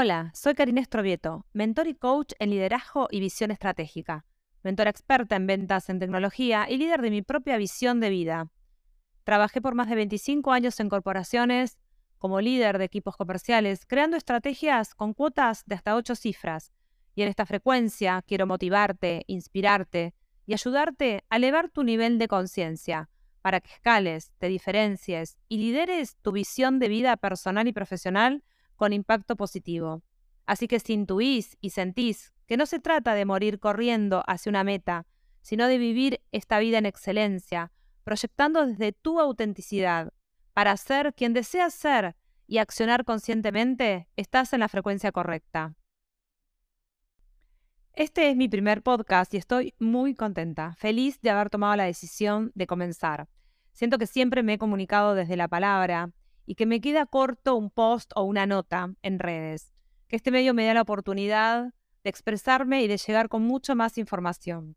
Hola, soy Karina Estrovieto, mentor y coach en liderazgo y visión estratégica, mentora experta en ventas en tecnología y líder de mi propia visión de vida. Trabajé por más de 25 años en corporaciones como líder de equipos comerciales, creando estrategias con cuotas de hasta 8 cifras. Y en esta frecuencia quiero motivarte, inspirarte y ayudarte a elevar tu nivel de conciencia para que escales, te diferencies y lideres tu visión de vida personal y profesional con impacto positivo. Así que si intuís y sentís que no se trata de morir corriendo hacia una meta, sino de vivir esta vida en excelencia, proyectando desde tu autenticidad, para ser quien deseas ser y accionar conscientemente, estás en la frecuencia correcta. Este es mi primer podcast y estoy muy contenta, feliz de haber tomado la decisión de comenzar. Siento que siempre me he comunicado desde la palabra y que me queda corto un post o una nota en redes. Que este medio me da la oportunidad de expresarme y de llegar con mucho más información.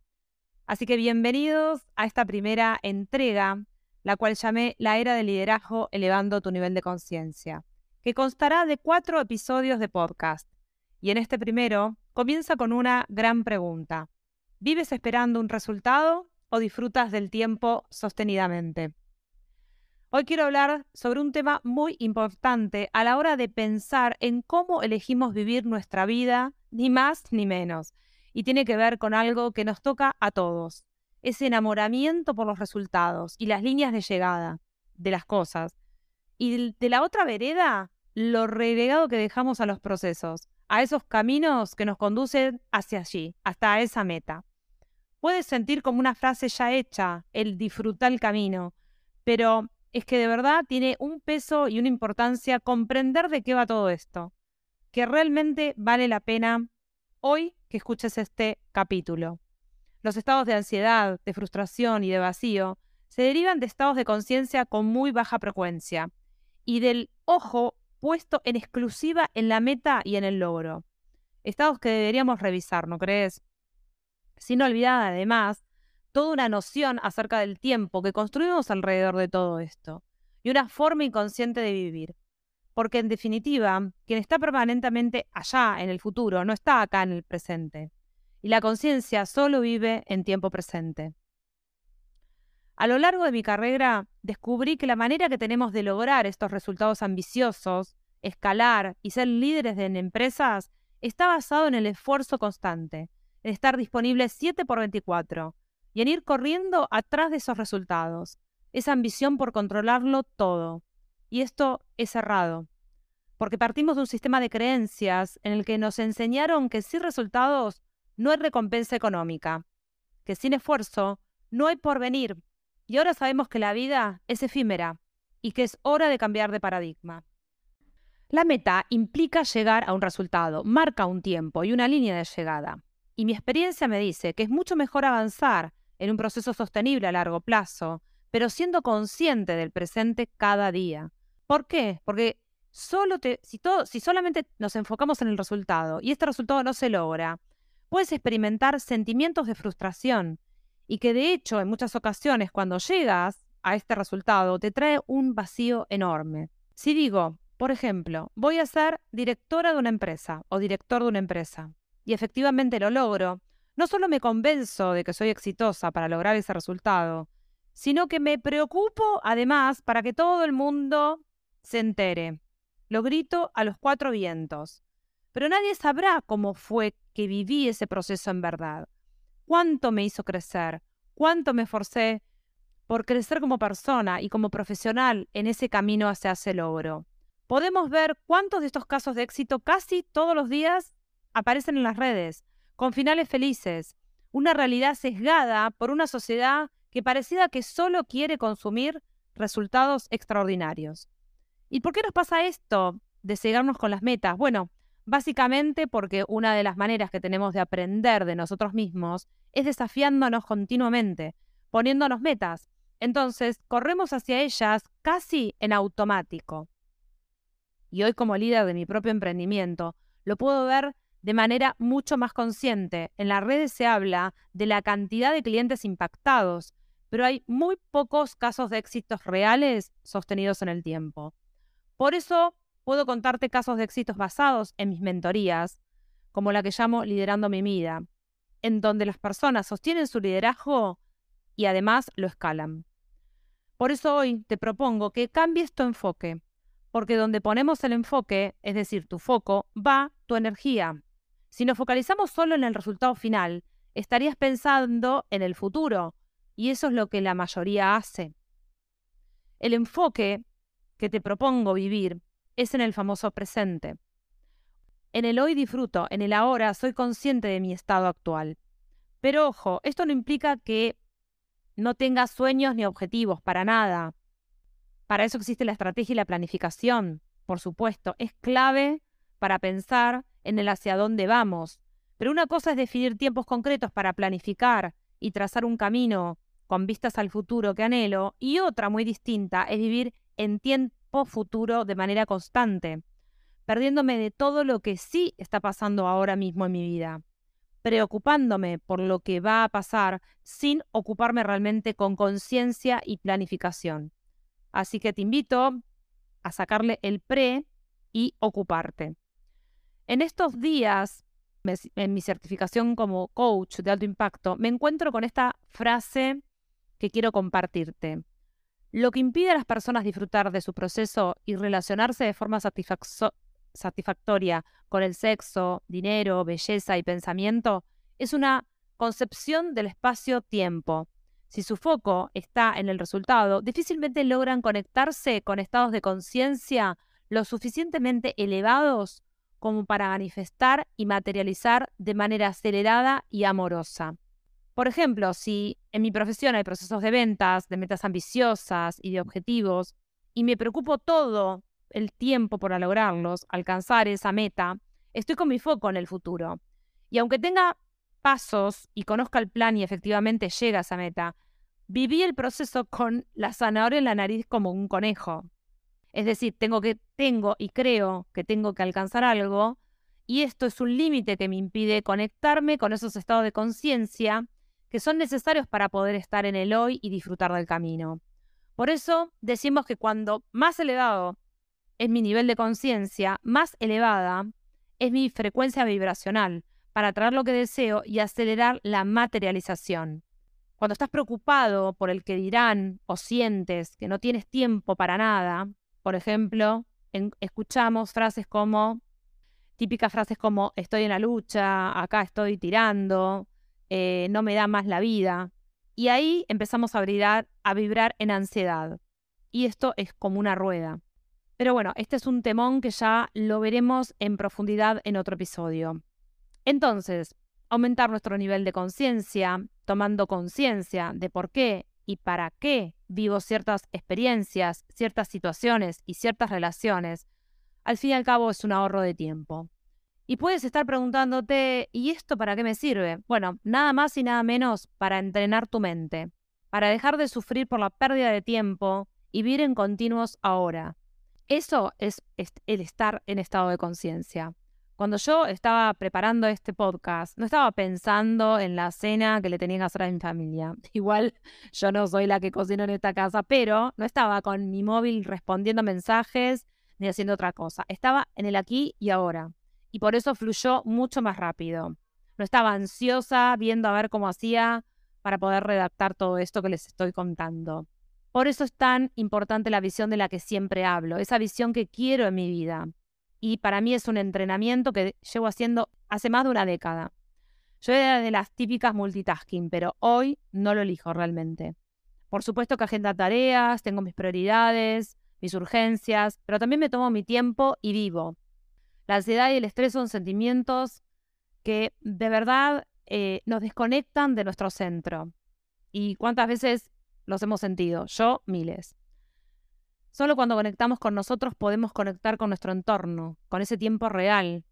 Así que bienvenidos a esta primera entrega, la cual llamé La Era del Liderazgo Elevando tu Nivel de Conciencia, que constará de cuatro episodios de podcast. Y en este primero comienza con una gran pregunta. ¿Vives esperando un resultado o disfrutas del tiempo sostenidamente? Hoy quiero hablar sobre un tema muy importante a la hora de pensar en cómo elegimos vivir nuestra vida, ni más ni menos. Y tiene que ver con algo que nos toca a todos. Ese enamoramiento por los resultados y las líneas de llegada de las cosas. Y de la otra vereda, lo relegado que dejamos a los procesos, a esos caminos que nos conducen hacia allí, hasta esa meta. Puedes sentir como una frase ya hecha, el disfrutar el camino, pero es que de verdad tiene un peso y una importancia comprender de qué va todo esto, que realmente vale la pena hoy que escuches este capítulo. Los estados de ansiedad, de frustración y de vacío se derivan de estados de conciencia con muy baja frecuencia y del ojo puesto en exclusiva en la meta y en el logro. Estados que deberíamos revisar, ¿no crees? Sin olvidar, además, toda una noción acerca del tiempo que construimos alrededor de todo esto y una forma inconsciente de vivir. Porque en definitiva, quien está permanentemente allá en el futuro no está acá en el presente. Y la conciencia solo vive en tiempo presente. A lo largo de mi carrera descubrí que la manera que tenemos de lograr estos resultados ambiciosos, escalar y ser líderes en empresas está basado en el esfuerzo constante, en estar disponible 7 por 24, y en ir corriendo atrás de esos resultados, esa ambición por controlarlo todo. Y esto es errado, porque partimos de un sistema de creencias en el que nos enseñaron que sin resultados no hay recompensa económica, que sin esfuerzo no hay porvenir, y ahora sabemos que la vida es efímera y que es hora de cambiar de paradigma. La meta implica llegar a un resultado, marca un tiempo y una línea de llegada. Y mi experiencia me dice que es mucho mejor avanzar en un proceso sostenible a largo plazo, pero siendo consciente del presente cada día. ¿Por qué? Porque solo si, si solamente nos enfocamos en el resultado y este resultado no se logra, puedes experimentar sentimientos de frustración y que de hecho en muchas ocasiones cuando llegas a este resultado te trae un vacío enorme. Si digo, por ejemplo, voy a ser directora de una empresa o director de una empresa y efectivamente lo logro, no solo me convenzo de que soy exitosa para lograr ese resultado, sino que me preocupo además para que todo el mundo se entere. Lo grito a los cuatro vientos. Pero nadie sabrá cómo fue que viví ese proceso en verdad. Cuánto me hizo crecer, cuánto me esforcé por crecer como persona y como profesional en ese camino hacia ese logro. Podemos ver cuántos de estos casos de éxito casi todos los días aparecen en las redes, con finales felices, una realidad sesgada por una sociedad que parecida que solo quiere consumir resultados extraordinarios. ¿Y por qué nos pasa esto de cegarnos con las metas? Bueno, básicamente porque una de las maneras que tenemos de aprender de nosotros mismos es desafiándonos continuamente, poniéndonos metas. Entonces, corremos hacia ellas casi en automático. Y hoy como líder de mi propio emprendimiento, lo puedo ver de manera mucho más consciente. En las redes se habla de la cantidad de clientes impactados, pero hay muy pocos casos de éxitos reales sostenidos en el tiempo. Por eso puedo contarte casos de éxitos basados en mis mentorías, como la que llamo Liderando mi vida, en donde las personas sostienen su liderazgo y además lo escalan. Por eso hoy te propongo que cambies tu enfoque, porque donde ponemos el enfoque, es decir, tu foco, va tu energía. Si nos focalizamos solo en el resultado final, estarías pensando en el futuro, y eso es lo que la mayoría hace. El enfoque que te propongo vivir es en el famoso presente. En el hoy disfruto, en el ahora soy consciente de mi estado actual. Pero ojo, esto no implica que no tengas sueños ni objetivos, para nada. Para eso existe la estrategia y la planificación, por supuesto. Es clave para pensar en el hacia dónde vamos. Pero una cosa es definir tiempos concretos para planificar y trazar un camino con vistas al futuro que anhelo, y otra muy distinta es vivir en tiempo futuro de manera constante, perdiéndome de todo lo que sí está pasando ahora mismo en mi vida preocupándome por lo que va a pasar sin ocuparme realmente con conciencia y planificación. Así que te invito a sacarle el pre y ocuparte. En estos días, en mi certificación como coach de alto impacto, me encuentro con esta frase que quiero compartirte. Lo que impide a las personas disfrutar de su proceso y relacionarse de forma satisfactoria con el sexo, dinero, belleza y pensamiento es una concepción del espacio-tiempo. Si su foco está en el resultado, difícilmente logran conectarse con estados de conciencia lo suficientemente elevados como para manifestar y materializar de manera acelerada y amorosa. Por ejemplo, si en mi profesión hay procesos de ventas, de metas ambiciosas y de objetivos, y me preocupo todo el tiempo para lograrlos, alcanzar esa meta, estoy con mi foco en el futuro. Y aunque tenga pasos y conozca el plan y efectivamente llega a esa meta, viví el proceso con la zanahoria en la nariz como un conejo. Es decir, tengo que tengo y creo que tengo que alcanzar algo y esto es un límite que me impide conectarme con esos estados de conciencia que son necesarios para poder estar en el hoy y disfrutar del camino. Por eso decimos que cuando más elevado es mi nivel de conciencia, más elevada es mi frecuencia vibracional para atraer lo que deseo y acelerar la materialización. Cuando estás preocupado por el que dirán o sientes que no tienes tiempo para nada, por ejemplo, escuchamos frases como, típicas frases como estoy en la lucha, acá estoy tirando, eh, no me da más la vida. Y ahí empezamos a vibrar, a vibrar en ansiedad. Y esto es como una rueda. Pero bueno, este es un temón que ya lo veremos en profundidad en otro episodio. Entonces, aumentar nuestro nivel de conciencia, tomando conciencia de por qué y para qué vivo ciertas experiencias, ciertas situaciones y ciertas relaciones, al fin y al cabo es un ahorro de tiempo. Y puedes estar preguntándote, ¿y esto para qué me sirve? Bueno, nada más y nada menos para entrenar tu mente, para dejar de sufrir por la pérdida de tiempo y vivir en continuos ahora, eso es el estar en estado de conciencia. Cuando yo estaba preparando este podcast, no estaba pensando en la cena que le tenía que hacer a mi familia. Igual yo no soy la que cocino en esta casa, pero no estaba con mi móvil respondiendo mensajes ni haciendo otra cosa. Estaba en el aquí y ahora. Y por eso fluyó mucho más rápido. No estaba ansiosa viendo a ver cómo hacía para poder redactar todo esto que les estoy contando. Por eso es tan importante la visión de la que siempre hablo, esa visión que quiero en mi vida. Y para mí es un entrenamiento que llevo haciendo hace más de una década. Yo era de las típicas multitasking, pero hoy no lo elijo realmente. Por supuesto que agenda tareas, tengo mis prioridades, mis urgencias, pero también me tomo mi tiempo y vivo. La ansiedad y el estrés son sentimientos que de verdad eh, nos desconectan de nuestro centro. Y cuántas veces los hemos sentido, yo miles. Solo cuando conectamos con nosotros podemos conectar con nuestro entorno, con ese tiempo real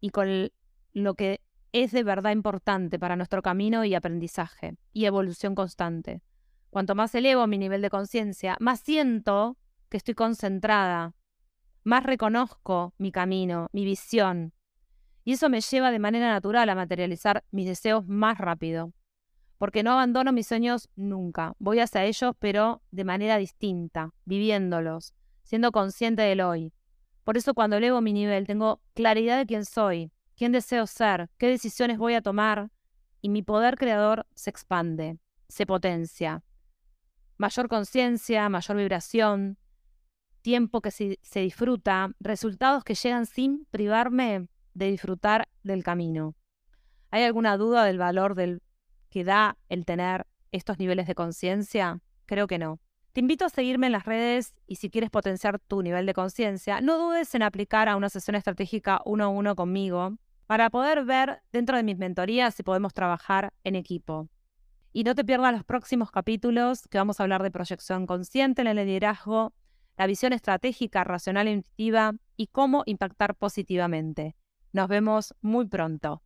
y con lo que es de verdad importante para nuestro camino y aprendizaje y evolución constante. Cuanto más elevo mi nivel de conciencia, más siento que estoy concentrada, más reconozco mi camino, mi visión. Y eso me lleva de manera natural a materializar mis deseos más rápido porque no abandono mis sueños nunca. Voy hacia ellos, pero de manera distinta, viviéndolos, siendo consciente del hoy. Por eso cuando elevo mi nivel tengo claridad de quién soy, quién deseo ser, qué decisiones voy a tomar y mi poder creador se expande, se potencia. Mayor conciencia, mayor vibración, tiempo que se, se, disfruta, resultados que llegan sin privarme de disfrutar del camino. ¿Hay alguna duda del valor del da el tener estos niveles de conciencia? Creo que no. Te invito a seguirme en las redes y si quieres potenciar tu nivel de conciencia, no dudes en aplicar a una sesión estratégica uno a uno conmigo para poder ver dentro de mis mentorías si podemos trabajar en equipo. Y no te pierdas los próximos capítulos que vamos a hablar de proyección consciente en el liderazgo, la visión estratégica, racional e intuitiva y cómo impactar positivamente. Nos vemos muy pronto.